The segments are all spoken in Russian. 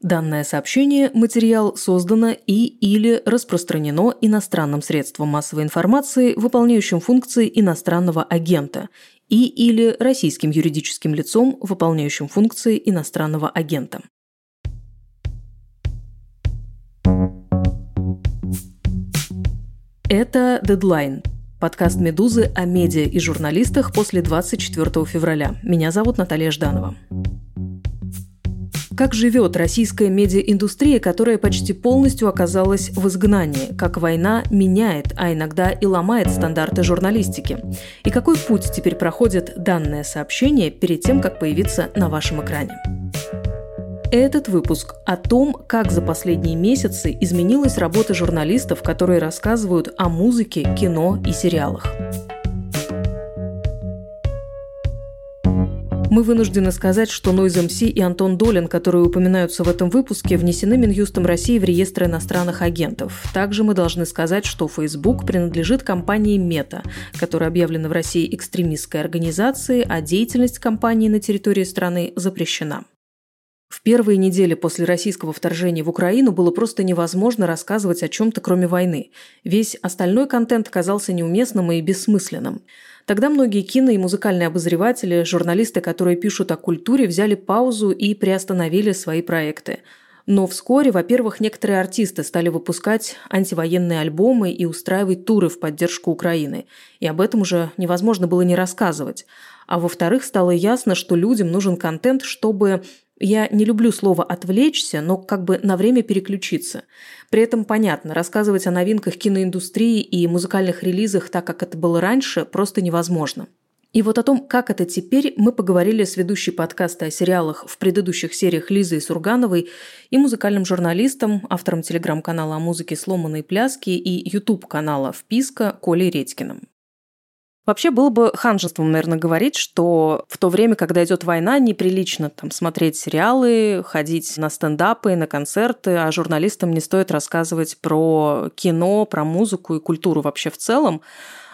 Данное сообщение, материал создано и или распространено иностранным средством массовой информации, выполняющим функции иностранного агента, и или российским юридическим лицом, выполняющим функции иностранного агента. Это «Дедлайн» – подкаст «Медузы» о медиа и журналистах после 24 февраля. Меня зовут Наталья Жданова. Как живет российская медиаиндустрия, которая почти полностью оказалась в изгнании? Как война меняет, а иногда и ломает стандарты журналистики? И какой путь теперь проходит данное сообщение перед тем, как появиться на вашем экране? Этот выпуск о том, как за последние месяцы изменилась работа журналистов, которые рассказывают о музыке, кино и сериалах. Мы вынуждены сказать, что Noise MC и Антон Долин, которые упоминаются в этом выпуске, внесены Минюстом России в реестр иностранных агентов. Также мы должны сказать, что Facebook принадлежит компании Meta, которая объявлена в России экстремистской организацией, а деятельность компании на территории страны запрещена. В первые недели после российского вторжения в Украину было просто невозможно рассказывать о чем-то, кроме войны. Весь остальной контент казался неуместным и бессмысленным. Тогда многие кино- и музыкальные обозреватели, журналисты, которые пишут о культуре, взяли паузу и приостановили свои проекты. Но вскоре, во-первых, некоторые артисты стали выпускать антивоенные альбомы и устраивать туры в поддержку Украины. И об этом уже невозможно было не рассказывать. А во-вторых, стало ясно, что людям нужен контент, чтобы я не люблю слово «отвлечься», но как бы на время переключиться. При этом понятно, рассказывать о новинках киноиндустрии и музыкальных релизах так, как это было раньше, просто невозможно. И вот о том, как это теперь, мы поговорили с ведущей подкаста о сериалах в предыдущих сериях Лизой Сургановой и музыкальным журналистом, автором телеграм-канала о музыке «Сломанные пляски» и YouTube-канала «Вписка» Колей Редькиным. Вообще было бы ханжеством, наверное, говорить, что в то время, когда идет война, неприлично там смотреть сериалы, ходить на стендапы, на концерты, а журналистам не стоит рассказывать про кино, про музыку и культуру вообще в целом.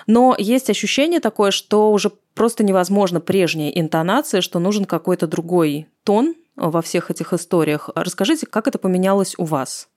Но есть ощущение такое, что уже просто невозможно прежняя интонация, что нужен какой-то другой тон во всех этих историях. Расскажите, как это поменялось у вас?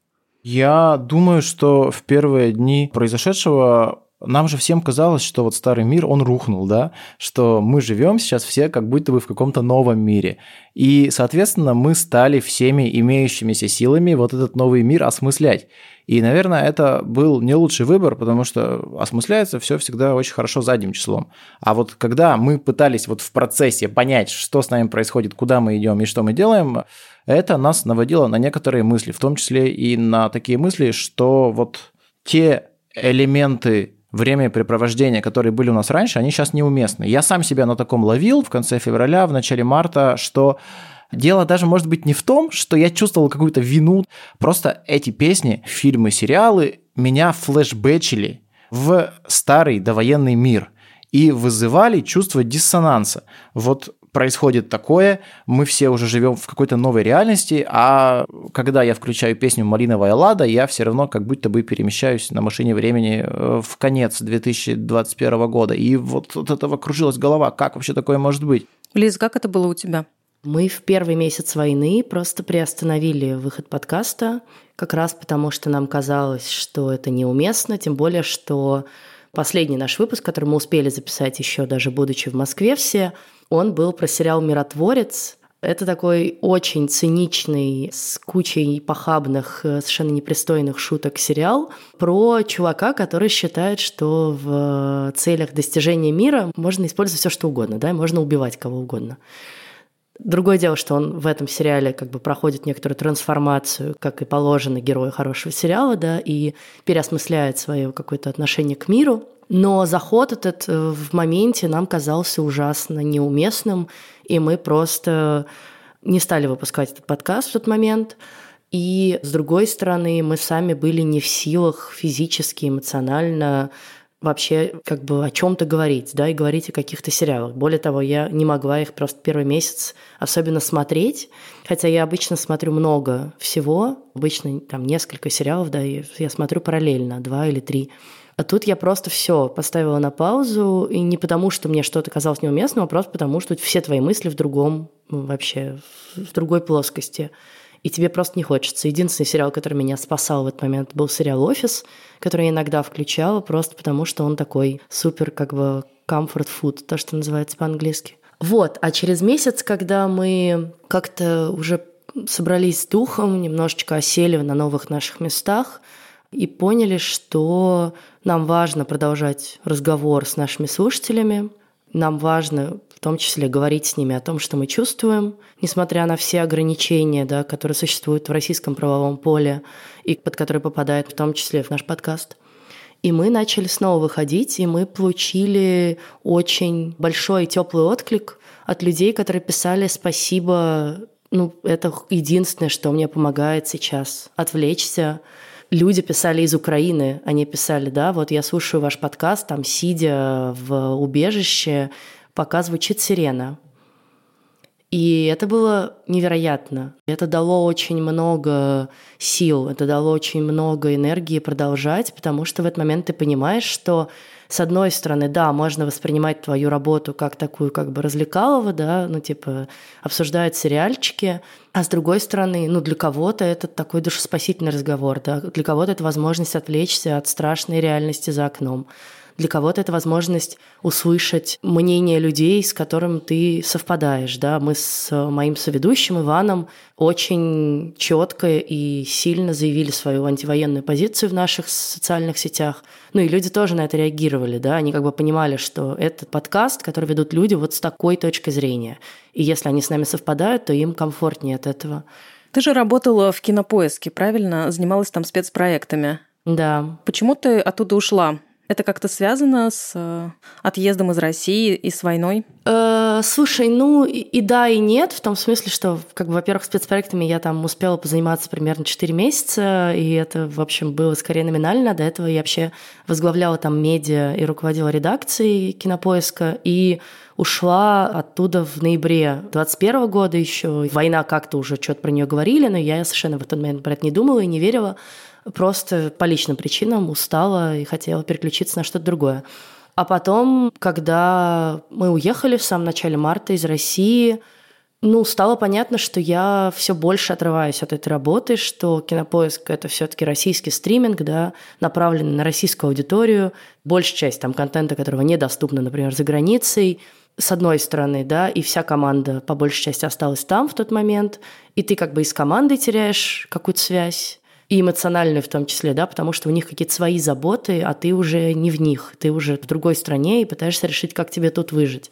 Я думаю, что в первые дни произошедшего нам же всем казалось, что вот старый мир, он рухнул, да, что мы живем сейчас все как будто бы в каком-то новом мире. И, соответственно, мы стали всеми имеющимися силами вот этот новый мир осмыслять. И, наверное, это был не лучший выбор, потому что осмысляется все всегда очень хорошо задним числом. А вот когда мы пытались вот в процессе понять, что с нами происходит, куда мы идем и что мы делаем, это нас наводило на некоторые мысли, в том числе и на такие мысли, что вот те элементы времяпрепровождения, которые были у нас раньше, они сейчас неуместны. Я сам себя на таком ловил в конце февраля, в начале марта, что Дело даже может быть не в том, что я чувствовал какую-то вину, просто эти песни, фильмы, сериалы меня флешбэчили в старый довоенный мир и вызывали чувство диссонанса. Вот происходит такое, мы все уже живем в какой-то новой реальности, а когда я включаю песню «Малиновая лада», я все равно как будто бы перемещаюсь на машине времени э, в конец 2021 года. И вот от этого кружилась голова. Как вообще такое может быть? Лиз, как это было у тебя? Мы в первый месяц войны просто приостановили выход подкаста, как раз потому, что нам казалось, что это неуместно, тем более, что последний наш выпуск, который мы успели записать еще даже будучи в Москве все, он был про сериал «Миротворец». Это такой очень циничный, с кучей похабных, э, совершенно непристойных шуток сериал про чувака, который считает, что в целях достижения мира можно использовать все что угодно, да, можно убивать кого угодно. Другое дело, что он в этом сериале как бы проходит некоторую трансформацию, как и положено герою хорошего сериала, да, и переосмысляет свое какое-то отношение к миру. Но заход этот э, в моменте нам казался ужасно неуместным, и мы просто не стали выпускать этот подкаст в тот момент. И с другой стороны, мы сами были не в силах физически, эмоционально вообще как бы о чем-то говорить, да, и говорить о каких-то сериалах. Более того, я не могла их просто первый месяц особенно смотреть, хотя я обычно смотрю много всего, обычно там несколько сериалов, да, и я смотрю параллельно, два или три. А тут я просто все поставила на паузу, и не потому, что мне что-то казалось неуместным, а просто потому, что все твои мысли в другом, вообще, в другой плоскости. И тебе просто не хочется. Единственный сериал, который меня спасал в этот момент, был сериал «Офис», который я иногда включала просто потому, что он такой супер как бы comfort food, то, что называется по-английски. Вот, а через месяц, когда мы как-то уже собрались с духом, немножечко осели на новых наших местах и поняли, что нам важно продолжать разговор с нашими слушателями, нам важно в том числе говорить с ними о том, что мы чувствуем, несмотря на все ограничения, да, которые существуют в российском правовом поле и под которые попадает в том числе в наш подкаст. И мы начали снова выходить, и мы получили очень большой и теплый отклик от людей, которые писали спасибо. Ну, это единственное, что мне помогает сейчас отвлечься. Люди писали из Украины, они писали, да, вот я слушаю ваш подкаст, там, сидя в убежище, пока звучит сирена. И это было невероятно. Это дало очень много сил, это дало очень много энергии продолжать, потому что в этот момент ты понимаешь, что с одной стороны, да, можно воспринимать твою работу как такую как бы развлекалово, да, ну типа обсуждают сериальчики, а с другой стороны, ну для кого-то это такой душеспасительный разговор, да, для кого-то это возможность отвлечься от страшной реальности за окном. Для кого-то это возможность услышать мнение людей, с которым ты совпадаешь. Да? Мы с моим соведущим Иваном очень четко и сильно заявили свою антивоенную позицию в наших социальных сетях. Ну и люди тоже на это реагировали, да, они как бы понимали, что этот подкаст, который ведут люди вот с такой точки зрения. И если они с нами совпадают, то им комфортнее от этого. Ты же работала в кинопоиске, правильно? Занималась там спецпроектами. Да. Почему ты оттуда ушла? Это как-то связано с э, отъездом из России и с войной? Э, слушай, ну и, и да, и нет, в том смысле, что, как бы, во-первых, спецпроектами я там успела позаниматься примерно 4 месяца, и это, в общем, было скорее номинально. До этого я вообще возглавляла там медиа и руководила редакцией кинопоиска, и ушла оттуда в ноябре 21 года еще. Война как-то уже что-то про нее говорили, но я совершенно в этот момент про это не думала и не верила просто по личным причинам устала и хотела переключиться на что-то другое. А потом, когда мы уехали в самом начале марта из России, ну, стало понятно, что я все больше отрываюсь от этой работы, что кинопоиск это все-таки российский стриминг, да, направленный на российскую аудиторию, большая часть там контента, которого недоступна, например, за границей, с одной стороны, да, и вся команда по большей части осталась там в тот момент, и ты как бы и с командой теряешь какую-то связь, и эмоциональную в том числе, да, потому что у них какие-то свои заботы, а ты уже не в них, ты уже в другой стране и пытаешься решить, как тебе тут выжить.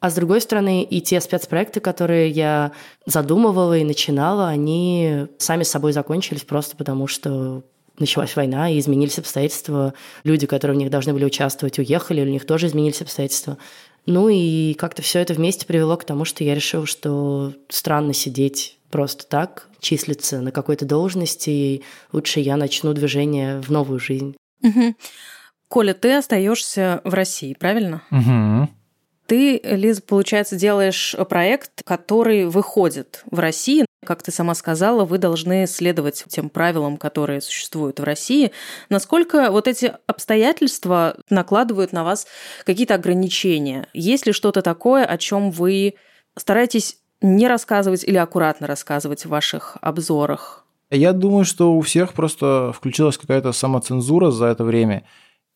А с другой стороны, и те спецпроекты, которые я задумывала и начинала, они сами собой закончились просто потому, что началась война, и изменились обстоятельства. Люди, которые в них должны были участвовать, уехали, у них тоже изменились обстоятельства. Ну и как-то все это вместе привело к тому, что я решила, что странно сидеть просто так, числиться на какой-то должности, и лучше я начну движение в новую жизнь. Угу. Коля, ты остаешься в России, правильно? Угу. Ты, Лиза, получается, делаешь проект, который выходит в России. Как ты сама сказала, вы должны следовать тем правилам, которые существуют в России. Насколько вот эти обстоятельства накладывают на вас какие-то ограничения? Есть ли что-то такое, о чем вы стараетесь не рассказывать или аккуратно рассказывать в ваших обзорах? Я думаю, что у всех просто включилась какая-то самоцензура за это время.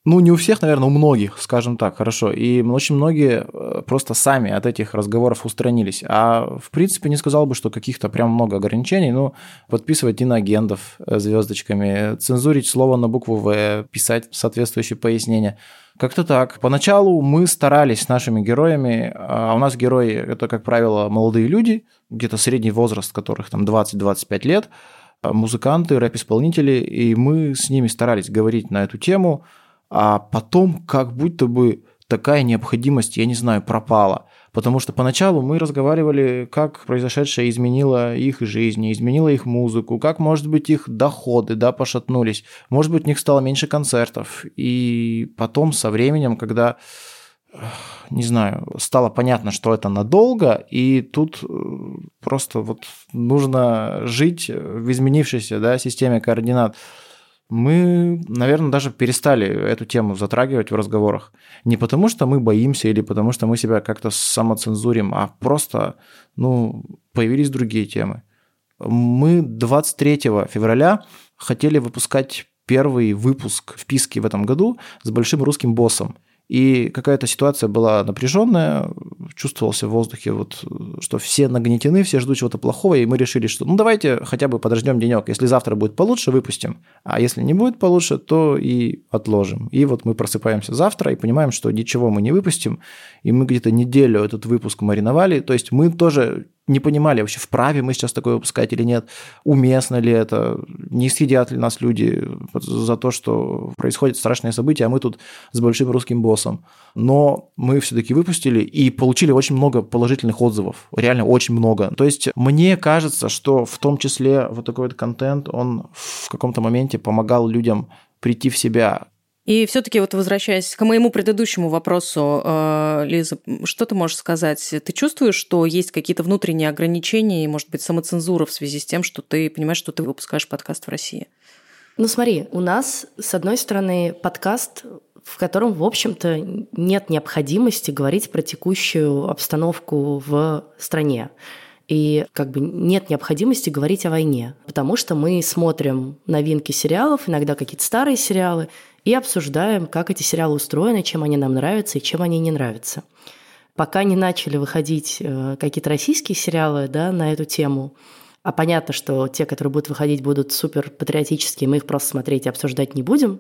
Ну, не у всех, наверное, у многих, скажем так, хорошо. И очень многие э, просто сами от этих разговоров устранились. А в принципе не сказал бы, что каких-то прям много ограничений. Ну, подписывать иноагентов э, звездочками, цензурить слово на букву В, писать соответствующие пояснения. Как-то так. Поначалу мы старались с нашими героями, а у нас герои это, как правило, молодые люди, где-то средний возраст которых там 20-25 лет, а музыканты, рэп-исполнители, и мы с ними старались говорить на эту тему – а потом как будто бы такая необходимость, я не знаю, пропала. Потому что поначалу мы разговаривали, как произошедшее изменило их жизнь, изменило их музыку, как, может быть, их доходы да, пошатнулись, может быть, у них стало меньше концертов. И потом со временем, когда не знаю, стало понятно, что это надолго, и тут э, просто вот нужно жить в изменившейся да, системе координат мы, наверное, даже перестали эту тему затрагивать в разговорах. Не потому, что мы боимся или потому, что мы себя как-то самоцензурим, а просто, ну, появились другие темы. Мы 23 февраля хотели выпускать первый выпуск вписки в этом году с большим русским боссом. И какая-то ситуация была напряженная, чувствовался в воздухе, вот, что все нагнетены, все ждут чего-то плохого, и мы решили, что ну давайте хотя бы подождем денек. Если завтра будет получше, выпустим. А если не будет получше, то и отложим. И вот мы просыпаемся завтра и понимаем, что ничего мы не выпустим. И мы где-то неделю этот выпуск мариновали. То есть мы тоже не понимали вообще, вправе мы сейчас такое выпускать или нет, уместно ли это, не съедят ли нас люди за то, что происходит страшное событие, а мы тут с большим русским боссом. Но мы все-таки выпустили и получили очень много положительных отзывов, реально очень много. То есть мне кажется, что в том числе вот такой вот контент, он в каком-то моменте помогал людям прийти в себя, и все-таки вот возвращаясь к моему предыдущему вопросу, э, Лиза, что ты можешь сказать? Ты чувствуешь, что есть какие-то внутренние ограничения и, может быть, самоцензура в связи с тем, что ты понимаешь, что ты выпускаешь подкаст в России? Ну смотри, у нас, с одной стороны, подкаст в котором, в общем-то, нет необходимости говорить про текущую обстановку в стране. И как бы нет необходимости говорить о войне, потому что мы смотрим новинки сериалов, иногда какие-то старые сериалы, и обсуждаем, как эти сериалы устроены, чем они нам нравятся и чем они не нравятся. Пока не начали выходить э, какие-то российские сериалы да, на эту тему, а понятно, что те, которые будут выходить, будут супер патриотические, мы их просто смотреть и обсуждать не будем,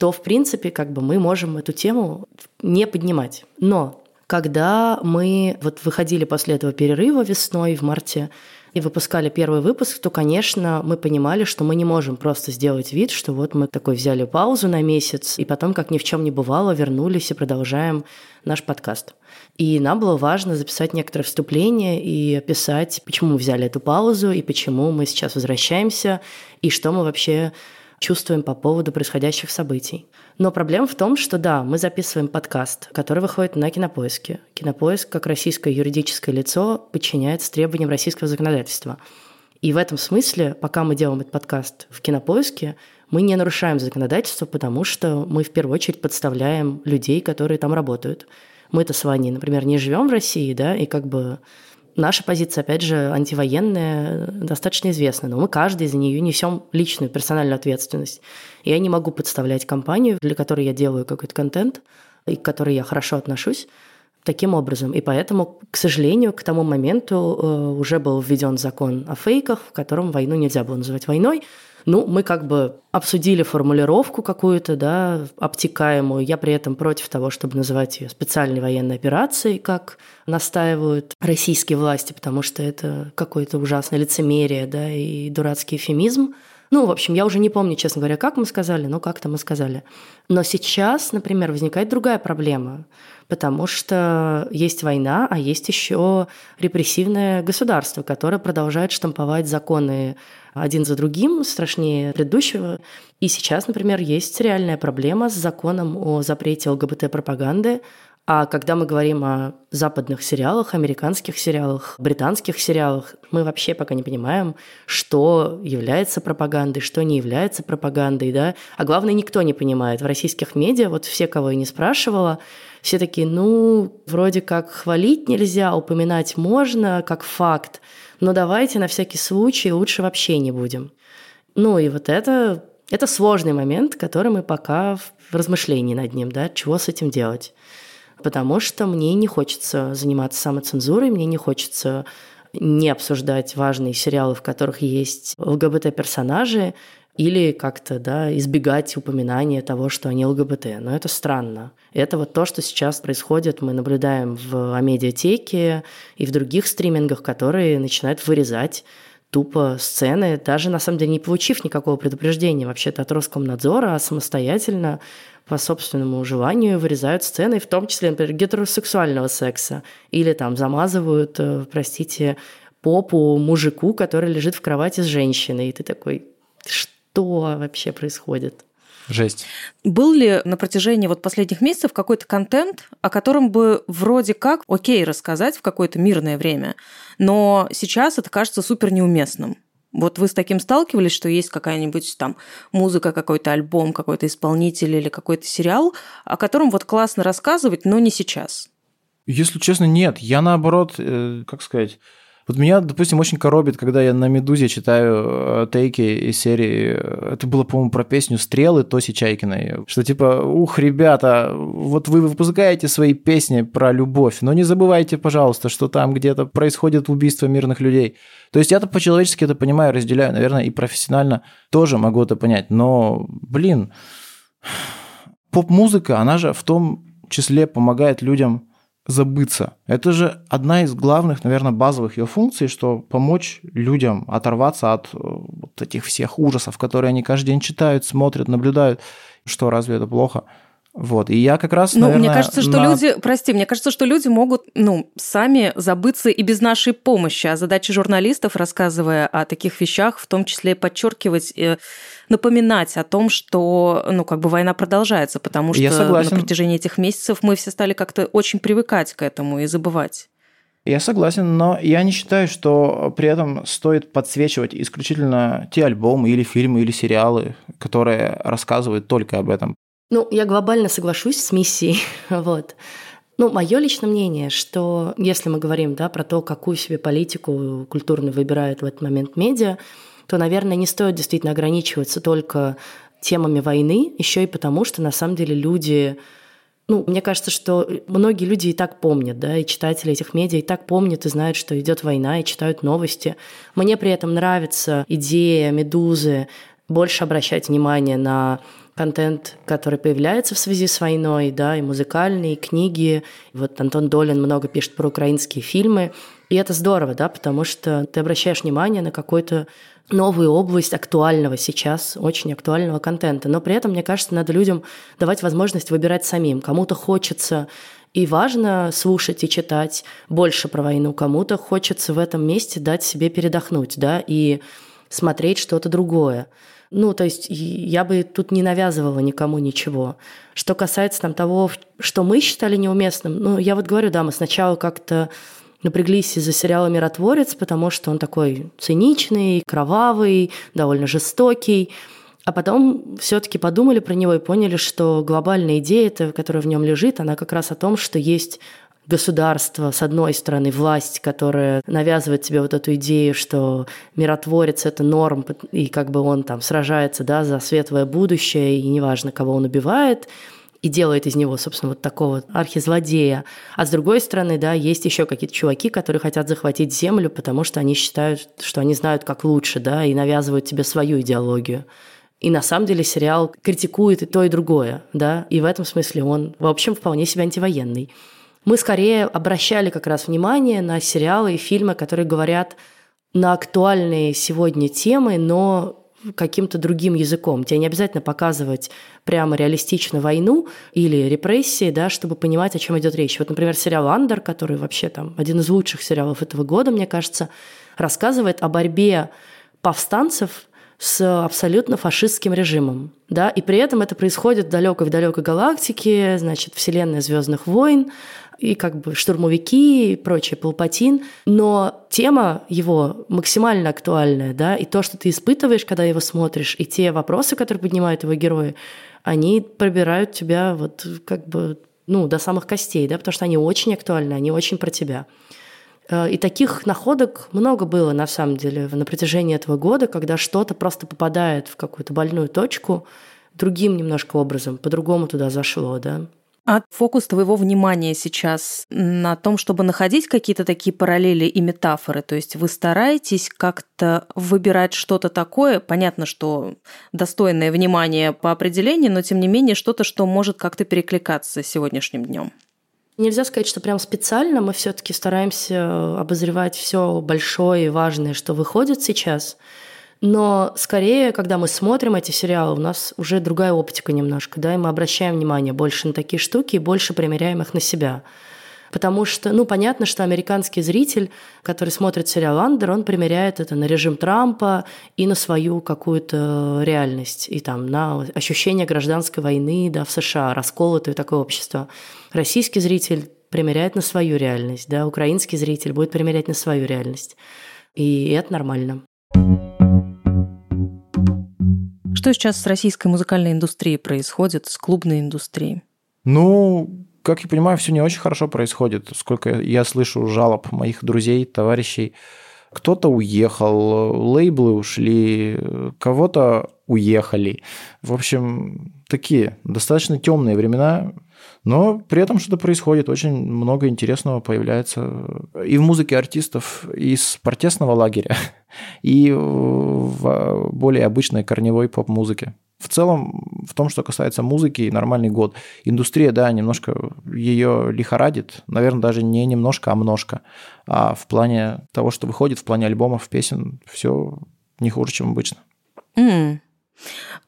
то, в принципе, как бы мы можем эту тему не поднимать. Но когда мы вот выходили после этого перерыва весной в марте, и выпускали первый выпуск, то, конечно, мы понимали, что мы не можем просто сделать вид, что вот мы такой взяли паузу на месяц, и потом, как ни в чем не бывало, вернулись и продолжаем наш подкаст. И нам было важно записать некоторое вступление и описать, почему мы взяли эту паузу, и почему мы сейчас возвращаемся, и что мы вообще чувствуем по поводу происходящих событий. Но проблема в том, что да, мы записываем подкаст, который выходит на Кинопоиске. Кинопоиск, как российское юридическое лицо, подчиняется требованиям российского законодательства. И в этом смысле, пока мы делаем этот подкаст в Кинопоиске, мы не нарушаем законодательство, потому что мы в первую очередь подставляем людей, которые там работают. Мы-то с Ваней, например, не живем в России, да, и как бы Наша позиция, опять же, антивоенная, достаточно известна, но мы каждый за нее несем личную персональную ответственность. Я не могу подставлять компанию, для которой я делаю какой-то контент, и к которой я хорошо отношусь, таким образом. И поэтому, к сожалению, к тому моменту э, уже был введен закон о фейках, в котором войну нельзя было называть войной, ну, мы как бы обсудили формулировку какую-то, да, обтекаемую. Я при этом против того, чтобы называть ее специальной военной операцией, как настаивают российские власти, потому что это какое-то ужасное лицемерие, да, и дурацкий эфемизм. Ну, в общем, я уже не помню, честно говоря, как мы сказали, но как-то мы сказали. Но сейчас, например, возникает другая проблема, потому что есть война, а есть еще репрессивное государство, которое продолжает штамповать законы один за другим, страшнее предыдущего. И сейчас, например, есть реальная проблема с законом о запрете ЛГБТ-пропаганды, а когда мы говорим о западных сериалах, американских сериалах, британских сериалах, мы вообще пока не понимаем, что является пропагандой, что не является пропагандой, да. А главное, никто не понимает. В российских медиа, вот все, кого я не спрашивала, все такие, ну, вроде как хвалить нельзя, упоминать можно, как факт, но давайте на всякий случай лучше вообще не будем. Ну и вот это, это сложный момент, который мы пока в размышлении над ним, да, чего с этим делать потому что мне не хочется заниматься самоцензурой, мне не хочется не обсуждать важные сериалы, в которых есть ЛГБТ-персонажи, или как-то да, избегать упоминания того, что они ЛГБТ. Но это странно. Это вот то, что сейчас происходит, мы наблюдаем в Амедиатеке и в других стримингах, которые начинают вырезать тупо сцены, даже на самом деле не получив никакого предупреждения вообще-то от Роскомнадзора, а самостоятельно по собственному желанию вырезают сцены, в том числе, например, гетеросексуального секса. Или там замазывают, э, простите, попу мужику, который лежит в кровати с женщиной. И ты такой, что вообще происходит? Жесть. Был ли на протяжении вот последних месяцев какой-то контент, о котором бы вроде как окей рассказать в какое-то мирное время, но сейчас это кажется супер неуместным? Вот вы с таким сталкивались, что есть какая-нибудь там музыка, какой-то альбом, какой-то исполнитель или какой-то сериал, о котором вот классно рассказывать, но не сейчас? Если честно, нет. Я наоборот, э, как сказать, Вот меня, допустим, очень коробит, когда я на «Медузе» читаю э, тейки из серии, это было, по-моему, про песню «Стрелы» Тоси Чайкиной, что типа, ух, ребята, вот вы выпускаете свои песни про любовь, но не забывайте, пожалуйста, что там где-то происходит убийство мирных людей. То есть я-то по-человечески это понимаю, разделяю, наверное, и профессионально тоже могу это понять, но, блин, поп-музыка, она же в том числе помогает людям забыться. Это же одна из главных, наверное, базовых ее функций, что помочь людям оторваться от э, вот этих всех ужасов, которые они каждый день читают, смотрят, наблюдают. Что, разве это плохо? Вот, и я как раз, ну, наверное, мне кажется, что на... люди, прости, мне кажется, что люди могут, ну, сами забыться и без нашей помощи. А задача журналистов, рассказывая о таких вещах, в том числе подчеркивать, э, напоминать о том, что, ну, как бы война продолжается, потому что я согласен. на протяжении этих месяцев мы все стали как-то очень привыкать к этому и забывать. Я согласен, но я не считаю, что при этом стоит подсвечивать исключительно те альбомы или фильмы или сериалы, которые рассказывают только об этом. Ну, я глобально соглашусь с миссией. вот. Ну, мое личное мнение, что если мы говорим да, про то, какую себе политику культурную выбирают в этот момент медиа, то, наверное, не стоит действительно ограничиваться только темами войны, еще и потому, что на самом деле люди ну, мне кажется, что многие люди и так помнят, да, и читатели этих медиа и так помнят и знают, что идет война, и читают новости. Мне при этом нравится идея «Медузы» больше обращать внимание на контент, который появляется в связи с войной, да, и музыкальные, и книги. Вот Антон Долин много пишет про украинские фильмы. И это здорово, да, потому что ты обращаешь внимание на какую-то новую область актуального сейчас, очень актуального контента. Но при этом, мне кажется, надо людям давать возможность выбирать самим. Кому-то хочется и важно слушать и читать больше про войну, кому-то хочется в этом месте дать себе передохнуть, да, и смотреть что-то другое. Ну, то есть я бы тут не навязывала никому ничего. Что касается там того, что мы считали неуместным, ну, я вот говорю, да, мы сначала как-то напряглись из-за сериала «Миротворец», потому что он такой циничный, кровавый, довольно жестокий. А потом все-таки подумали про него и поняли, что глобальная идея, которая в нем лежит, она как раз о том, что есть государство, с одной стороны, власть, которая навязывает тебе вот эту идею, что миротворец – это норм, и как бы он там сражается да, за светлое будущее, и неважно, кого он убивает, и делает из него, собственно, вот такого архизлодея. А с другой стороны, да, есть еще какие-то чуваки, которые хотят захватить землю, потому что они считают, что они знают, как лучше, да, и навязывают тебе свою идеологию. И на самом деле сериал критикует и то, и другое, да, и в этом смысле он, в общем, вполне себе антивоенный мы скорее обращали как раз внимание на сериалы и фильмы, которые говорят на актуальные сегодня темы, но каким-то другим языком. Тебе не обязательно показывать прямо реалистично войну или репрессии, да, чтобы понимать, о чем идет речь. Вот, например, сериал «Андер», который вообще там один из лучших сериалов этого года, мне кажется, рассказывает о борьбе повстанцев с абсолютно фашистским режимом. Да? И при этом это происходит в далекой в далекой галактике, значит, вселенная Звездных войн, и как бы штурмовики и прочее, Палпатин. Но тема его максимально актуальная, да, и то, что ты испытываешь, когда его смотришь, и те вопросы, которые поднимают его герои, они пробирают тебя вот как бы ну, до самых костей, да, потому что они очень актуальны, они очень про тебя. Э, и таких находок много было, на самом деле, на протяжении этого года, когда что-то просто попадает в какую-то больную точку другим немножко образом, по-другому туда зашло, да. А фокус твоего внимания сейчас на том, чтобы находить какие-то такие параллели и метафоры? То есть вы стараетесь как-то выбирать что-то такое, понятно, что достойное внимания по определению, но тем не менее что-то, что может как-то перекликаться с сегодняшним днем? Нельзя сказать, что прям специально мы все-таки стараемся обозревать все большое и важное, что выходит сейчас – но скорее, когда мы смотрим эти сериалы, у нас уже другая оптика немножко, да, и мы обращаем внимание больше на такие штуки и больше примеряем их на себя. Потому что, ну, понятно, что американский зритель, который смотрит сериал «Андер», он примеряет это на режим Трампа и на свою какую-то реальность, и там на ощущение гражданской войны да, в США, расколотое такое общество. Российский зритель примеряет на свою реальность, да, украинский зритель будет примерять на свою реальность. И это нормально. Что сейчас с российской музыкальной индустрией происходит, с клубной индустрией? Ну, как я понимаю, все не очень хорошо происходит. Сколько я слышу жалоб моих друзей, товарищей. Кто-то уехал, лейблы ушли, кого-то уехали. В общем, такие достаточно темные времена, но при этом что-то происходит, очень много интересного появляется и в музыке артистов из протестного лагеря, и в более обычной корневой поп-музыке. В целом, в том, что касается музыки, нормальный год. Индустрия, да, немножко ее лихорадит. Наверное, даже не немножко, а множко. А в плане того, что выходит, в плане альбомов, песен, все не хуже, чем обычно. Mm.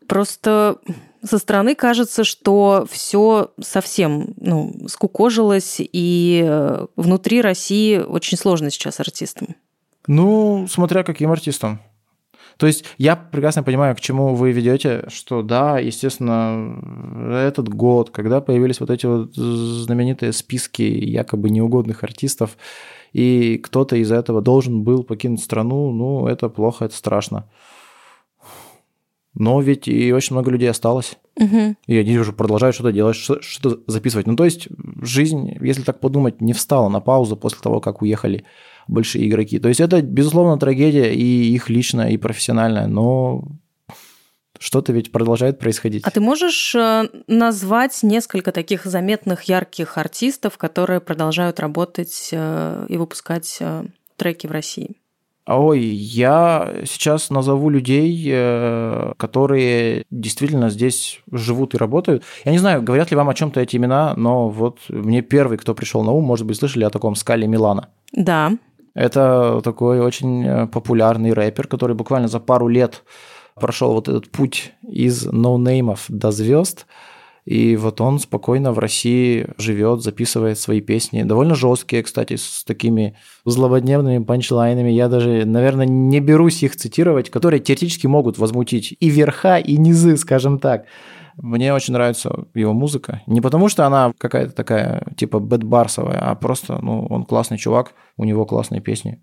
Просто со стороны кажется, что все совсем ну, скукожилось, и э, внутри России очень сложно сейчас артистам. Ну, смотря каким артистом. То есть я прекрасно понимаю, к чему вы ведете, что да, естественно, этот год, когда появились вот эти вот знаменитые списки якобы неугодных артистов, и кто-то из этого должен был покинуть страну, ну, это плохо, это страшно. Но ведь и очень много людей осталось. Угу. И они уже продолжают что-то делать, что-то записывать. Ну, то есть жизнь, если так подумать, не встала на паузу после того, как уехали большие игроки. То есть это, безусловно, трагедия и их личная, и профессиональная, но что-то ведь продолжает происходить. А ты можешь э, назвать несколько таких заметных, ярких артистов, которые продолжают работать э, и выпускать э, треки в России? Ой, я сейчас назову людей, которые действительно здесь живут и работают. Я не знаю, говорят ли вам о чем-то эти имена, но вот мне первый, кто пришел на ум, может быть, слышали о таком Скале Милана. Да. Это такой очень э, популярный рэпер, который буквально за пару лет прошел вот этот путь из ноунеймов до звезд. И вот он спокойно в России живет, записывает свои песни. Довольно жесткие, кстати, с такими злободневными панчлайнами. Я даже, наверное, не берусь их цитировать, которые теоретически могут возмутить и верха, и низы, скажем так. Мне очень нравится его музыка. Не потому, что она какая-то такая, типа, бэтбарсовая, а просто, ну, он классный чувак, у него классные песни.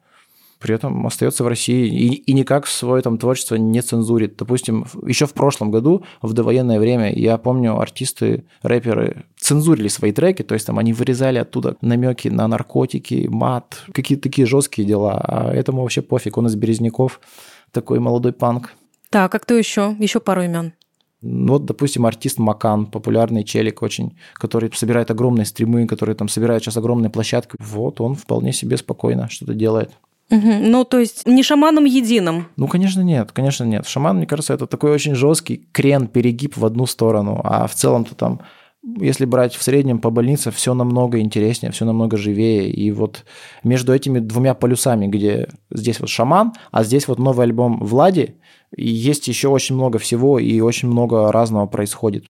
При этом остается в России и, и никак свое там творчество не цензурит. Допустим, еще в прошлом году, в довоенное время, я помню, артисты, рэперы цензурили свои треки, то есть там они вырезали оттуда намеки на наркотики, мат, какие-то такие жесткие дела. А этому вообще пофиг, он из Березняков, такой молодой панк. Так, а кто еще? Еще пару имен. Вот, допустим, артист Макан, популярный челик очень, который собирает огромные стримы, который там собирает сейчас огромные площадки. Вот он вполне себе спокойно что-то делает. Угу. Ну, то есть не шаманом единым? Ну, конечно, нет, конечно, нет. Шаман, мне кажется, это такой очень жесткий крен, перегиб в одну сторону, а в целом-то там если брать в среднем по больнице, все намного интереснее, все намного живее. И вот между этими двумя полюсами, где здесь вот шаман, а здесь вот новый альбом Влади, и есть еще очень много всего, и очень много разного происходит.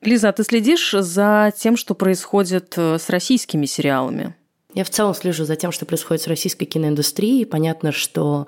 Лиза, а ты следишь за тем, что происходит э, с российскими сериалами? Я в целом слежу за тем, что происходит с российской киноиндустрией. Понятно, что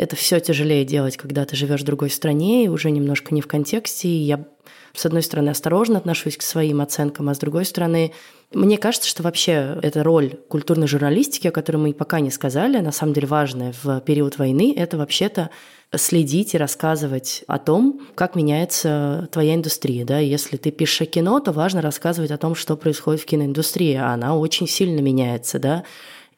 это все тяжелее делать, когда ты живешь в другой стране и уже немножко не в контексте. И я, с одной стороны, осторожно отношусь к своим оценкам, а с другой стороны, мне кажется, что вообще эта роль культурной журналистики, о которой мы пока не сказали, на самом деле важная в период войны, это вообще-то следить и рассказывать о том, как меняется твоя индустрия. Да? Если ты пишешь кино, то важно рассказывать о том, что происходит в киноиндустрии, а она очень сильно меняется. Да?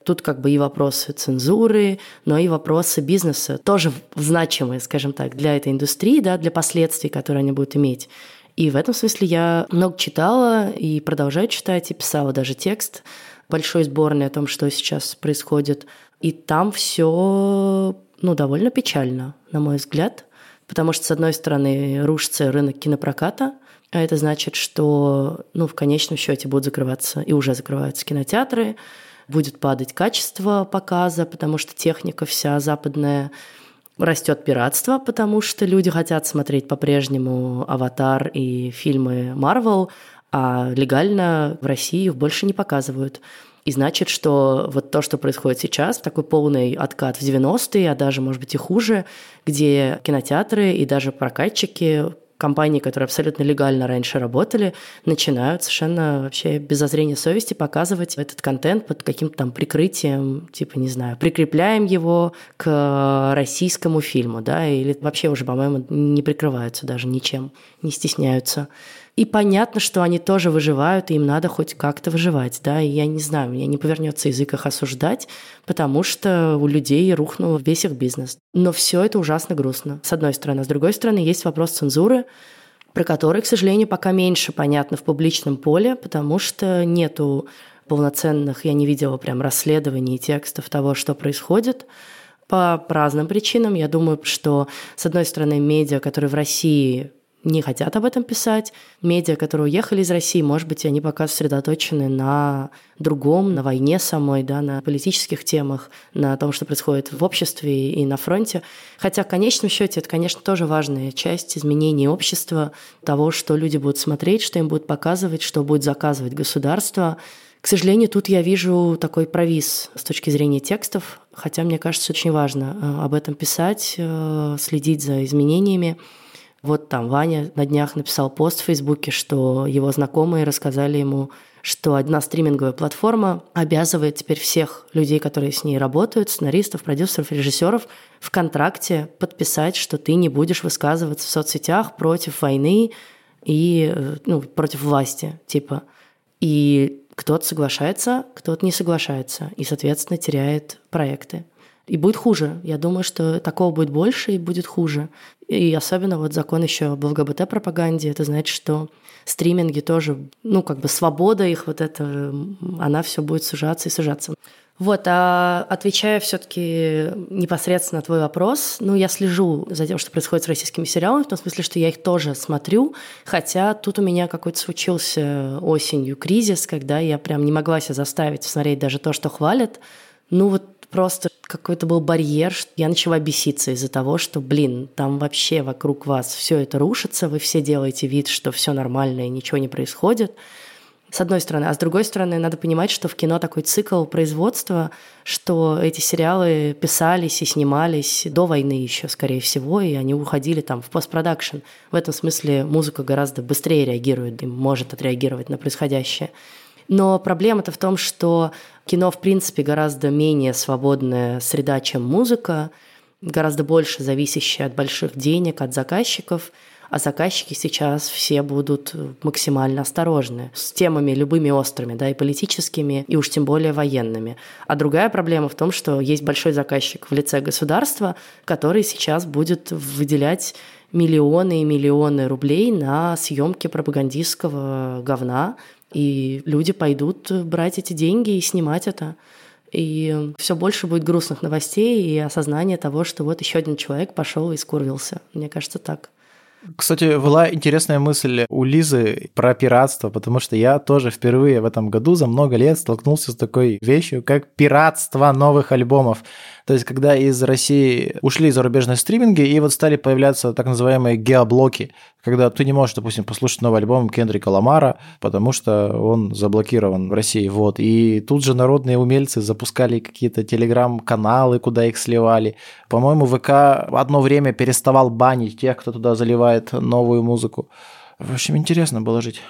Тут как бы и вопросы цензуры, но и вопросы бизнеса тоже значимые, скажем так, для этой индустрии, да, для последствий, которые они будут иметь. И в этом смысле я много читала и продолжаю читать, и писала даже текст большой сборной о том, что сейчас происходит. И там все ну, довольно печально, на мой взгляд, потому что, с одной стороны, рушится рынок кинопроката, а это значит, что ну, в конечном счете будут закрываться, и уже закрываются кинотеатры, будет падать качество показа, потому что техника вся западная Растет пиратство, потому что люди хотят смотреть по-прежнему «Аватар» и фильмы Марвел, а легально в России их больше не показывают. И значит, что вот то, что происходит сейчас, такой полный откат в 90-е, а даже, может быть, и хуже, где кинотеатры и даже прокатчики компании, которые абсолютно легально раньше работали, начинают совершенно вообще без зазрения совести показывать этот контент под каким-то там прикрытием, типа, не знаю, прикрепляем его к российскому фильму, да, или вообще уже, по-моему, не прикрываются даже ничем, не стесняются. И понятно, что они тоже выживают, и им надо хоть как-то выживать, да, и я не знаю, меня не повернется язык их осуждать, потому что у людей рухнул весь их бизнес. Но все это ужасно грустно, с одной стороны. С другой стороны, есть вопрос цензуры, про который, к сожалению, пока меньше понятно в публичном поле, потому что нету полноценных, я не видела прям расследований текстов того, что происходит по разным причинам. Я думаю, что, с одной стороны, медиа, которые в России не хотят об этом писать. Медиа, которые уехали из России, может быть, они пока сосредоточены на другом, на войне самой, да, на политических темах, на том, что происходит в обществе и на фронте. Хотя в конечном счете это, конечно, тоже важная часть изменения общества, того, что люди будут смотреть, что им будут показывать, что будет заказывать государство. К сожалению, тут я вижу такой провис с точки зрения текстов, хотя мне кажется, очень важно э, об этом писать, э, следить за изменениями. Вот там Ваня на днях написал пост в Фейсбуке, что его знакомые рассказали ему, что одна стриминговая платформа обязывает теперь всех людей, которые с ней работают, сценаристов, продюсеров, режиссеров, в контракте подписать, что ты не будешь высказываться в соцсетях против войны и э, ну, против власти, типа. И кто-то соглашается, кто-то не соглашается, и, соответственно, теряет проекты. И будет хуже. Я думаю, что такого будет больше и будет хуже. И особенно вот закон еще об ЛГБТ-пропаганде. Это значит, что стриминги тоже, ну, как бы свобода их вот это, она все будет сужаться и сужаться. Вот, а отвечая все-таки непосредственно на твой вопрос, ну, я слежу за тем, что происходит с российскими сериалами, в том смысле, что я их тоже смотрю, хотя тут у меня какой-то случился осенью кризис, когда я прям не могла себя заставить смотреть даже то, что хвалят. Ну, вот просто какой-то был барьер, что я начала беситься из-за того, что, блин, там вообще вокруг вас все это рушится, вы все делаете вид, что все нормально и ничего не происходит. С одной стороны. А с другой стороны, надо понимать, что в кино такой цикл производства, что эти сериалы писались и снимались до войны еще, скорее всего, и они уходили там в постпродакшн. В этом смысле музыка гораздо быстрее реагирует и может отреагировать на происходящее. Но проблема-то в том, что кино, в принципе, гораздо менее свободная среда, чем музыка, гораздо больше зависящая от больших денег, от заказчиков, а заказчики сейчас все будут максимально осторожны с темами любыми острыми, да, и политическими, и уж тем более военными. А другая проблема в том, что есть большой заказчик в лице государства, который сейчас будет выделять миллионы и миллионы рублей на съемки пропагандистского говна, и люди пойдут брать эти деньги и снимать это. И все больше будет грустных новостей и осознания того, что вот еще один человек пошел и скурвился. Мне кажется, так. Кстати, была интересная мысль у Лизы про пиратство, потому что я тоже впервые в этом году за много лет столкнулся с такой вещью, как пиратство новых альбомов. То есть, когда из России ушли зарубежные стриминги, и вот стали появляться так называемые геоблоки, когда ты не можешь, допустим, послушать новый альбом Кендрика Ламара, потому что он заблокирован в России. Вот. И тут же народные умельцы запускали какие-то телеграм-каналы, куда их сливали. По-моему, ВК одно время переставал банить тех, кто туда заливает новую музыку. В общем, интересно было жить.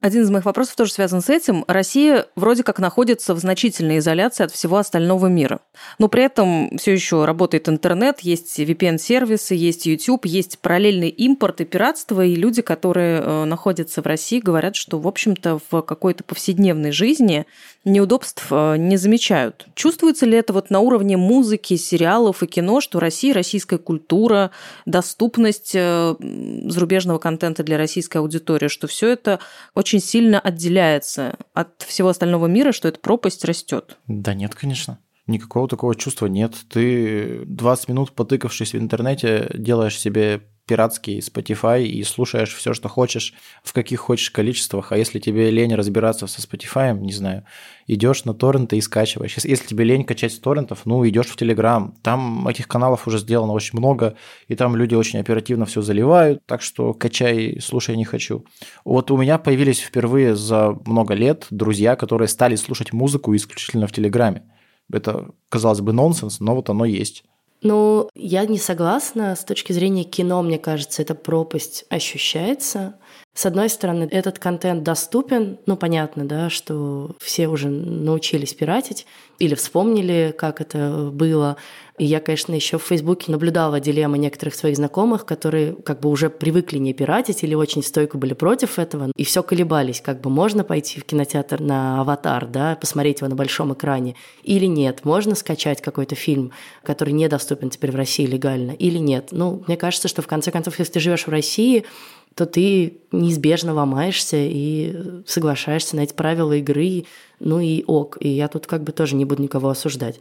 Один из моих вопросов тоже связан с этим. Россия вроде как находится в значительной изоляции от всего остального мира. Но при этом все еще работает интернет, есть VPN-сервисы, есть YouTube, есть параллельный импорт и пиратство, и люди, которые э, находятся в России, говорят, что, в общем-то, в какой-то повседневной жизни неудобств э, не замечают. Чувствуется ли это вот на уровне музыки, сериалов и кино, что Россия, российская культура, доступность э, зарубежного контента для российской аудитории, что все это очень сильно отделяется от всего остального мира, что эта пропасть растет? Да нет, конечно. Никакого такого чувства нет. Ты 20 минут потыкавшись в интернете делаешь себе пиратский Spotify и слушаешь все, что хочешь, в каких хочешь количествах. А если тебе лень разбираться со Spotify, не знаю, идешь на торренты и скачиваешь. Если тебе лень качать с торрентов, ну, идешь в Telegram. Там этих каналов уже сделано очень много, и там люди очень оперативно все заливают, так что качай, слушай, не хочу. Вот у меня появились впервые за много лет друзья, которые стали слушать музыку исключительно в Телеграме. Это, казалось бы, нонсенс, но вот оно есть. Ну, я не согласна. С точки зрения кино, мне кажется, эта пропасть ощущается. С одной стороны, этот контент доступен, ну, понятно, да, что все уже научились пиратить или вспомнили, как это было. И я, конечно, еще в Фейсбуке наблюдала дилеммы некоторых своих знакомых, которые как бы уже привыкли не пиратить или очень стойко были против этого, и все колебались, как бы можно пойти в кинотеатр на «Аватар», да, посмотреть его на большом экране, или нет, можно скачать какой-то фильм, который недоступен теперь в России легально, или нет. Ну, мне кажется, что в конце концов, если ты живешь в России, то ты неизбежно ломаешься и соглашаешься на эти правила игры, ну и ок. И я тут как бы тоже не буду никого осуждать.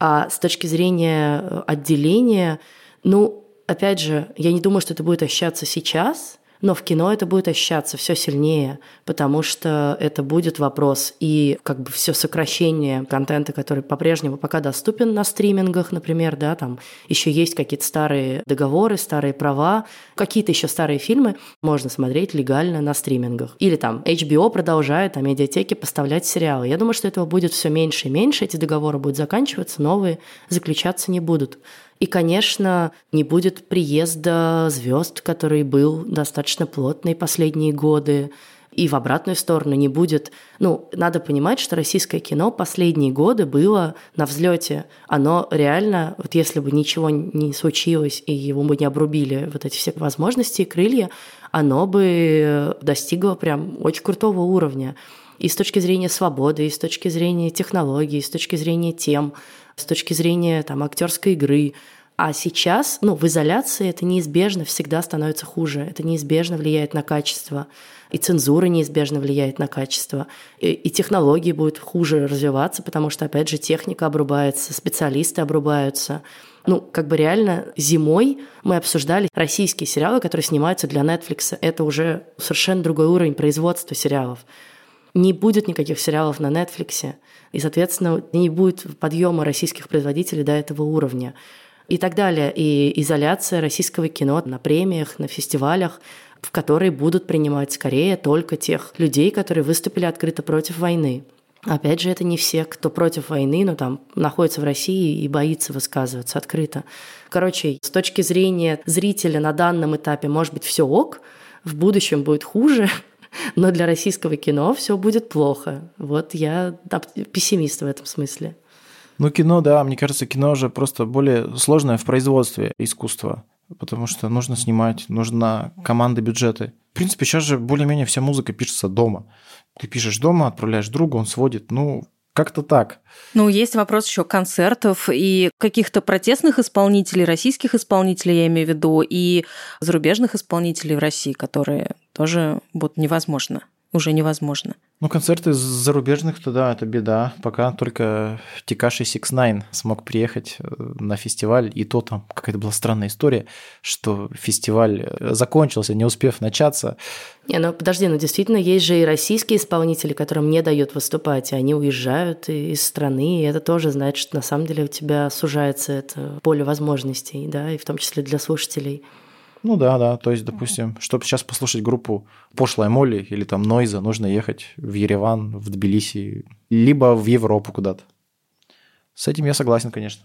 А с точки зрения э, отделения, ну, опять же, я не думаю, что это будет ощущаться сейчас, но в кино это будет ощущаться все сильнее, потому что это будет вопрос и как бы все сокращение контента, который по-прежнему пока доступен на стримингах, например, да, там еще есть какие-то старые договоры, старые права, какие-то еще старые фильмы можно смотреть легально на стримингах. Или там HBO продолжает, а медиатеки поставлять сериалы. Я думаю, что этого будет все меньше и меньше, эти договоры будут заканчиваться, новые заключаться не будут. И, конечно, не будет приезда звезд, который был достаточно плотный последние годы. И в обратную сторону не будет. Ну, надо понимать, что российское кино последние годы было на взлете. Оно реально, вот если бы ничего не случилось и его бы не обрубили вот эти все возможности и крылья, оно бы достигло прям очень крутого уровня. И с точки зрения свободы, и с точки зрения технологий, и с точки зрения тем – с точки зрения там, актерской игры. А сейчас, ну, в изоляции это неизбежно всегда становится хуже. Это неизбежно влияет на качество. И цензура неизбежно влияет на качество. И, и технологии будут хуже развиваться, потому что, опять же, техника обрубается, специалисты обрубаются. Ну, как бы реально зимой мы обсуждали российские сериалы, которые снимаются для Netflix. Это уже совершенно другой уровень производства сериалов. Не будет никаких сериалов на Netflix. И, соответственно, не будет подъема российских производителей до этого уровня. И так далее. И изоляция российского кино на премиях, на фестивалях, в которые будут принимать скорее только тех людей, которые выступили открыто против войны. Опять же, это не все, кто против войны, но там находится в России и боится высказываться открыто. Короче, с точки зрения зрителя на данном этапе, может быть, все ок, в будущем будет хуже, но для российского кино все будет плохо. Вот я пессимист в этом смысле. Ну, кино, да, мне кажется, кино уже просто более сложное в производстве искусства, потому что нужно снимать, нужна команда бюджеты. В принципе, сейчас же более-менее вся музыка пишется дома. Ты пишешь дома, отправляешь другу, он сводит. Ну, как-то так. Ну, есть вопрос еще концертов и каких-то протестных исполнителей, российских исполнителей, я имею в виду, и зарубежных исполнителей в России, которые тоже будут невозможно, уже невозможно. Ну, концерты зарубежных, то да, это беда. Пока только Тикаши Six Nine смог приехать э, на фестиваль, и то там какая-то была странная история, что фестиваль э, закончился, не успев начаться. Не, ну подожди, ну действительно есть же и российские исполнители, которым не дают выступать, и они уезжают из страны, и это тоже значит, что на самом деле у тебя сужается это поле возможностей, да, и в том числе для слушателей. Ну да, да. То есть, допустим, чтобы сейчас послушать группу Пошлая Молли или там Нойза, нужно ехать в Ереван, в Тбилиси, либо в Европу куда-то. С этим я согласен, конечно.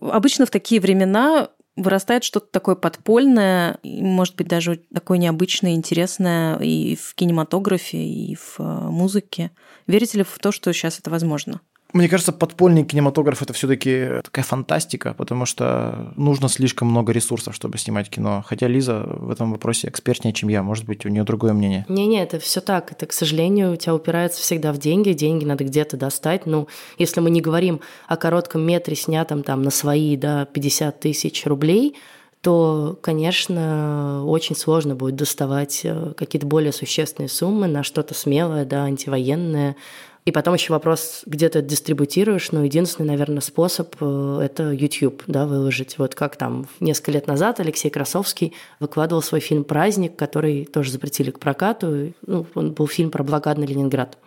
Обычно в такие времена вырастает что-то такое подпольное, может быть, даже такое необычное, интересное и в кинематографе, и в э, музыке. Верите ли в то, что сейчас это возможно? Мне кажется, подпольный кинематограф это все-таки такая фантастика, потому что нужно слишком много ресурсов, чтобы снимать кино. Хотя Лиза в этом вопросе экспертнее, чем я. Может быть, у нее другое мнение. Не-не, это все так. Это, к сожалению, у тебя упирается всегда в деньги. Деньги надо где-то достать. Ну, если мы не говорим о коротком метре, снятом там на свои, да, 50 тысяч рублей, то, конечно, очень сложно будет доставать э, какие-то более существенные суммы на что-то смелое, да, антивоенное, и потом еще вопрос, где ты это дистрибутируешь. Ну, единственный, наверное, способ э, – это YouTube, да, выложить. Вот как там несколько лет назад Алексей Красовский выкладывал свой фильм «Праздник», который тоже запретили к прокату. Ну, он был фильм про блокадный Ленинград.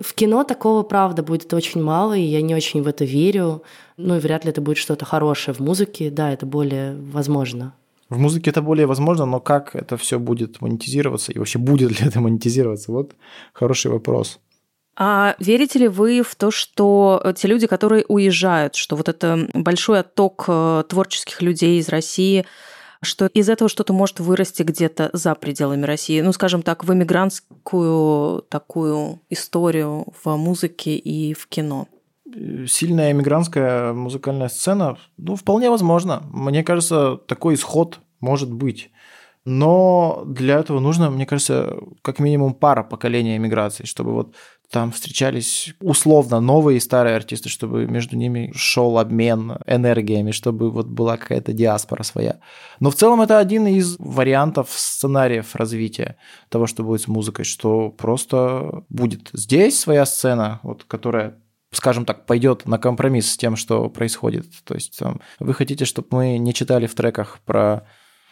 В кино такого, правда, будет очень мало, и я не очень в это верю. Ну и вряд ли это будет что-то хорошее в музыке. Да, это более возможно. В музыке это более возможно, но как это все будет монетизироваться и вообще будет ли это монетизироваться? Вот хороший вопрос. А верите ли вы в то, что те люди, которые уезжают, что вот это большой отток э, творческих людей из России, что из этого что-то может вырасти где-то за пределами России, ну, скажем так, в эмигрантскую такую историю в музыке и в кино? Сильная эмигрантская музыкальная сцена, ну, вполне возможно. Мне кажется, такой исход может быть. Но для этого нужно, мне кажется, как минимум пара поколений эмиграции, чтобы вот там встречались условно новые и старые артисты, чтобы между ними шел обмен энергиями, чтобы вот была какая-то диаспора своя. Но в целом это один из вариантов сценариев развития того, что будет с музыкой, что просто будет здесь своя сцена, вот, которая скажем так, пойдет на компромисс с тем, что происходит. То есть там, вы хотите, чтобы мы не читали в треках про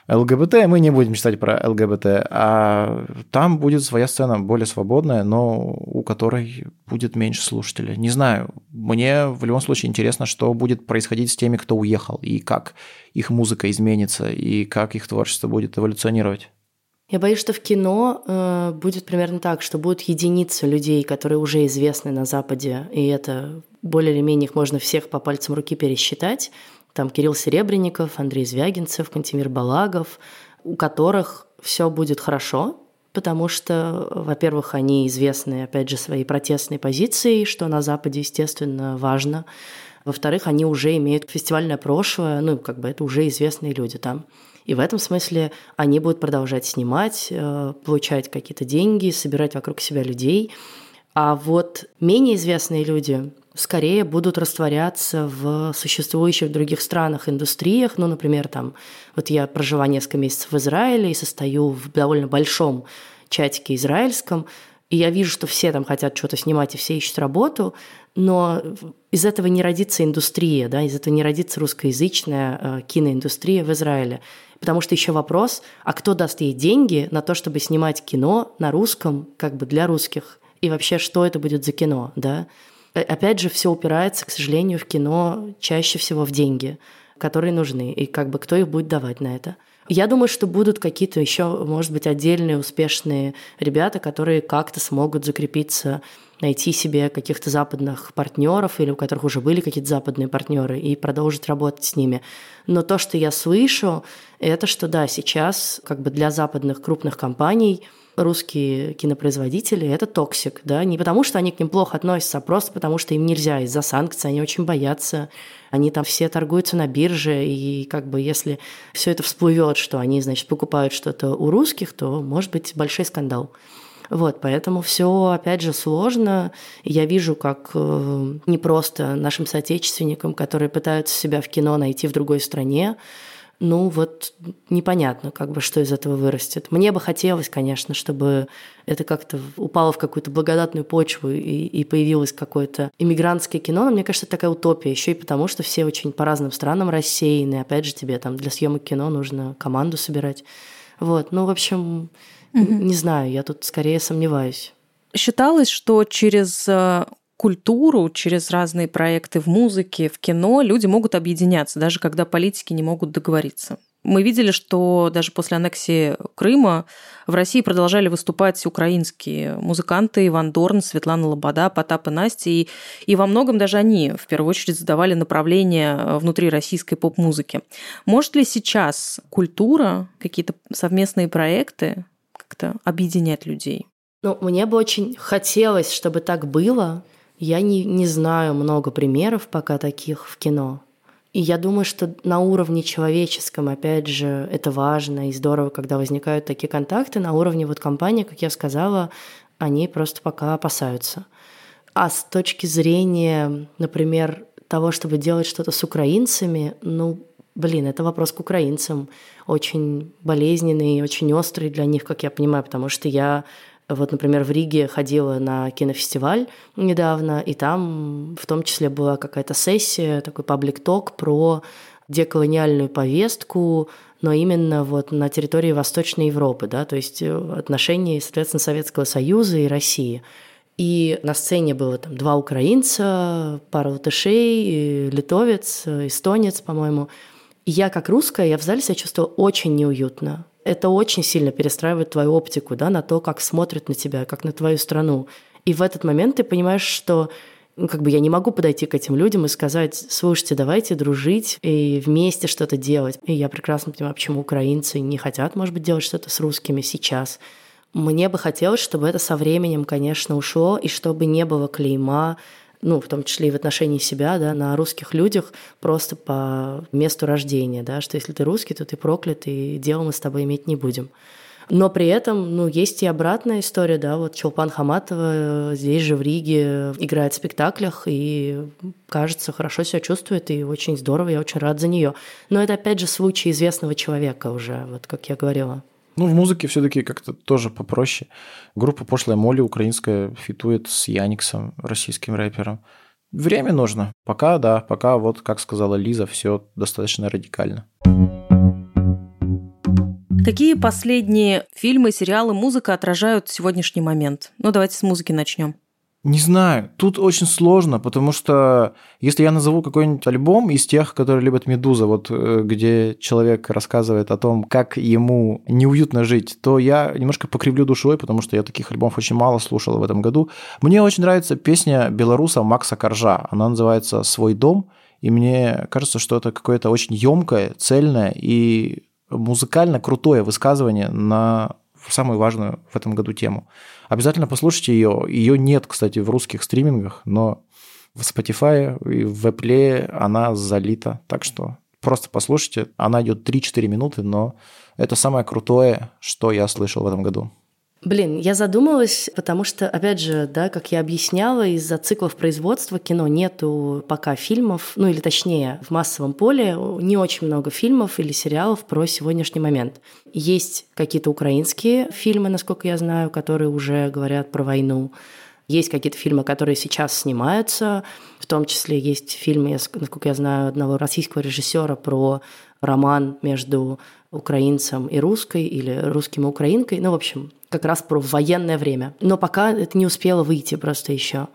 ЛГБТ, мы не будем читать про ЛГБТ, а там будет своя сцена более свободная, но у которой будет меньше слушателей. Не знаю, мне в любом случае интересно, что будет происходить с теми, кто уехал, и как их музыка изменится, и как их творчество будет эволюционировать. Я боюсь, что в кино э, будет примерно так, что будут единицы людей, которые уже известны на Западе, и это более или менее их можно всех по пальцам руки пересчитать. Там Кирилл Серебренников, Андрей Звягинцев, Кантимир Балагов, у которых все будет хорошо, потому что, во-первых, они известны, опять же, своей протестной позицией, что на Западе, естественно, важно. Во-вторых, они уже имеют фестивальное прошлое, ну, как бы это уже известные люди там. И в этом смысле они будут продолжать снимать, э, получать какие-то деньги, собирать вокруг себя людей. А вот менее известные люди, скорее будут растворяться в существующих в других странах индустриях. Ну, например, там, вот я прожила несколько месяцев в Израиле и состою в довольно большом чатике израильском, и я вижу, что все там хотят что-то снимать, и все ищут работу, но из этого не родится индустрия, да, из этого не родится русскоязычная э, киноиндустрия в Израиле. Потому что еще вопрос, а кто даст ей деньги на то, чтобы снимать кино на русском, как бы для русских? И вообще, что это будет за кино, да? Опять же, все упирается, к сожалению, в кино чаще всего в деньги, которые нужны, и как бы кто их будет давать на это. Я думаю, что будут какие-то еще, может быть, отдельные успешные ребята, которые как-то смогут закрепиться, найти себе каких-то западных партнеров или у которых уже были какие-то западные партнеры и продолжить работать с ними. Но то, что я слышу, это что да, сейчас как бы для западных крупных компаний – русские кинопроизводители — это toxic, да, не потому что они к ним плохо относятся, а просто потому что им нельзя из-за санкций, они очень боятся, они там все торгуются на бирже, и как бы если все это всплывет, что они, значит, покупают что-то у русских, то может быть большой скандал. Вот, поэтому все, опять же, сложно. Я вижу, как э, не просто нашим соотечественникам, которые пытаются себя в кино найти в другой стране, ну вот непонятно, как бы, что из этого вырастет. Мне бы хотелось, конечно, чтобы это как-то упало в какую-то благодатную почву и, и появилось какое-то иммигрантское кино, но мне кажется, это такая утопия, еще и потому, что все очень по разным странам рассеяны, опять же, тебе там для съемок кино нужно команду собирать. Вот, ну, в общем, угу. не знаю, я тут скорее сомневаюсь. Считалось, что через э, культуру, через разные проекты в музыке, в кино люди могут объединяться, даже когда политики не могут договориться. Мы видели, что даже после аннексии Крыма в России продолжали выступать украинские музыканты Иван Дорн, Светлана Лобода, Потап и Настя. И, и во многом даже они в первую очередь задавали направление внутри российской поп-музыки. Может ли сейчас культура, какие-то совместные проекты как-то объединять людей? Ну, мне бы очень хотелось, чтобы так было, я не, не знаю много примеров пока таких в кино. И я думаю, что на уровне человеческом, опять же, это важно и здорово, когда возникают такие контакты. На уровне вот компании, как я сказала, они просто пока опасаются. А с точки зрения, например, того, чтобы делать что-то с украинцами, ну, блин, это вопрос к украинцам. Очень болезненный, очень острый для них, как я понимаю, потому что я вот, например, в Риге ходила на кинофестиваль недавно, и там в том числе была какая-то сессия, такой паблик-ток про деколониальную повестку, но именно вот на территории Восточной Европы, да, то есть э, отношения, соответственно, Советского Союза и России. И на сцене было там два украинца, пара латышей, литовец, эстонец, по-моему. И я как русская, я в зале себя чувствовала очень неуютно это очень сильно перестраивает твою оптику, да, на то, как смотрят на тебя, как на твою страну. И в этот момент ты понимаешь, что ну, как бы я не могу подойти к этим людям и сказать, слушайте, давайте дружить и вместе что-то делать. И я прекрасно понимаю, почему украинцы не хотят, может быть, делать что-то с русскими сейчас. Мне бы хотелось, чтобы это со временем, конечно, ушло, и чтобы не было клейма ну, в том числе и в отношении себя, да, на русских людях просто по месту рождения, да, что если ты русский, то ты проклят, и дела мы с тобой иметь не будем. Но при этом, ну, есть и обратная история, да, вот Чулпан Хаматова здесь же в Риге играет в спектаклях и, кажется, хорошо себя чувствует, и очень здорово, я очень рад за нее. Но это, опять же, случай известного человека уже, вот как я говорила. Ну, в музыке все-таки как-то тоже попроще. Группа Пошлая Молли украинская фитует с Яниксом, российским рэпером. Время нужно. Пока, да, пока вот, как сказала Лиза, все достаточно радикально. Какие последние фильмы, сериалы, музыка отражают сегодняшний момент? Ну, давайте с музыки начнем. Не знаю, тут очень сложно, потому что если я назову какой-нибудь альбом из тех, которые любят «Медуза», вот э, где человек рассказывает о том, как ему неуютно жить, то я немножко покривлю душой, потому что я таких альбомов очень мало слушал в этом году. Мне очень нравится песня белоруса Макса Коржа, она называется «Свой дом», и мне кажется, что это какое-то очень емкое, цельное и музыкально крутое высказывание на самую важную в этом году тему. Обязательно послушайте ее. Ее нет, кстати, в русских стримингах, но в Spotify и в Apple она залита. Так что просто послушайте. Она идет 3-4 минуты, но это самое крутое, что я слышал в этом году. Блин, я задумалась, потому что, опять же, да, как я объясняла, из-за циклов производства кино нету пока фильмов, ну или точнее, в массовом поле не очень много фильмов или сериалов про сегодняшний момент. Есть какие-то украинские фильмы, насколько я знаю, которые уже говорят про войну. Есть какие-то фильмы, которые сейчас снимаются, в том числе есть фильмы, насколько я знаю, одного российского режиссера про роман между украинцем и русской, или русским и украинкой. Ну, в общем, как раз про военное время. Но пока это не успело выйти просто еще.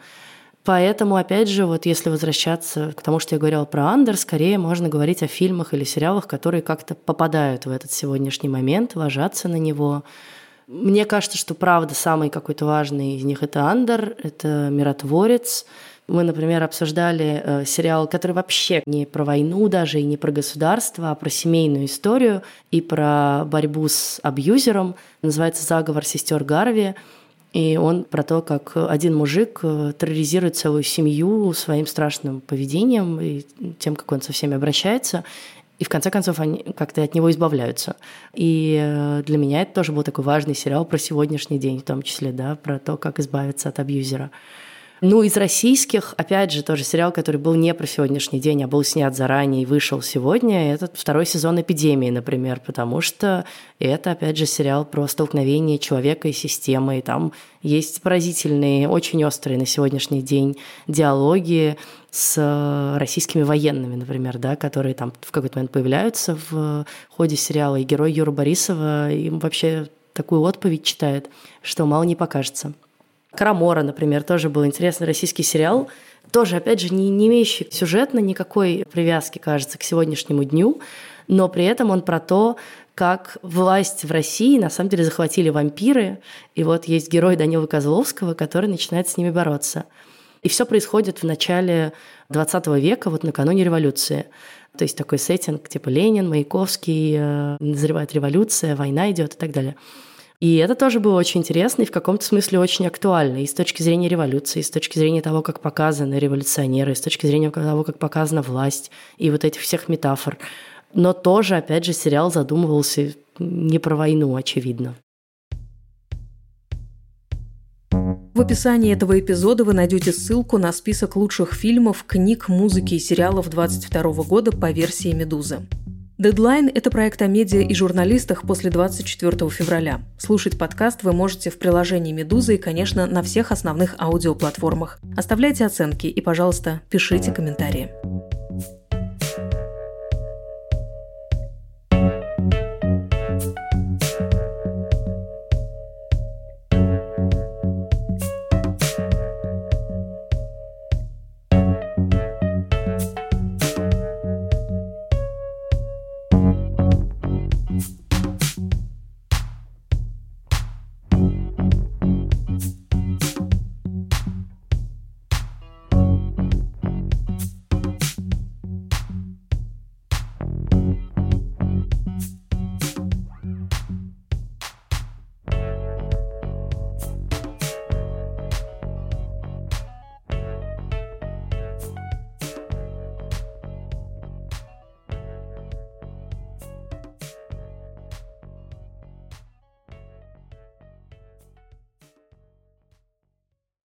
Поэтому, опять же, вот если возвращаться к тому, что я говорила про Андер, скорее можно говорить о фильмах или сериалах, которые как-то попадают в этот сегодняшний момент, ложатся на него. Мне кажется, что правда самый какой-то важный из них это Андер, это Миротворец, мы, например, обсуждали э, сериал, который вообще не про войну даже и не про государство, а про семейную историю и про борьбу с абьюзером. Называется «Заговор сестер Гарви». И он про то, как один мужик э, терроризирует целую семью своим страшным поведением и тем, как он со всеми обращается. И в конце концов они как-то от него избавляются. И э, для меня это тоже был такой важный сериал про сегодняшний день, в том числе, да, про то, как избавиться от абьюзера. Ну, из российских, опять же, тоже сериал, который был не про сегодняшний день, а был снят заранее и вышел сегодня, это второй сезон «Эпидемии», например, потому что это, опять же, сериал про столкновение человека и системы, и там есть поразительные, очень острые на сегодняшний день диалоги с российскими военными, например, да, которые там в какой-то момент появляются в ходе сериала, и герой Юра Борисова им вообще такую отповедь читает, что мало не покажется. Карамора, например, тоже был интересный российский сериал, тоже, опять же, не, не имеющий сюжетно никакой привязки, кажется, к сегодняшнему дню, но при этом он про то, как власть в России на самом деле захватили вампиры, и вот есть герой Данила Козловского, который начинает с ними бороться. И все происходит в начале 20 века, вот накануне революции. То есть такой сеттинг, типа Ленин, Маяковский, э, назревает революция, война идет и так далее. И это тоже было очень интересно и в каком-то смысле очень актуально и с точки зрения революции, и с точки зрения того, как показаны революционеры, и с точки зрения того, как показана власть, и вот этих всех метафор. Но тоже, опять же, сериал задумывался не про войну, очевидно. В описании этого эпизода вы найдете ссылку на список лучших фильмов, книг, музыки и сериалов 2022 года по версии «Медузы». Дедлайн – это проект о медиа и журналистах после 24 февраля. Слушать подкаст вы можете в приложении «Медуза» и, конечно, на всех основных аудиоплатформах. Оставляйте оценки и, пожалуйста, пишите комментарии.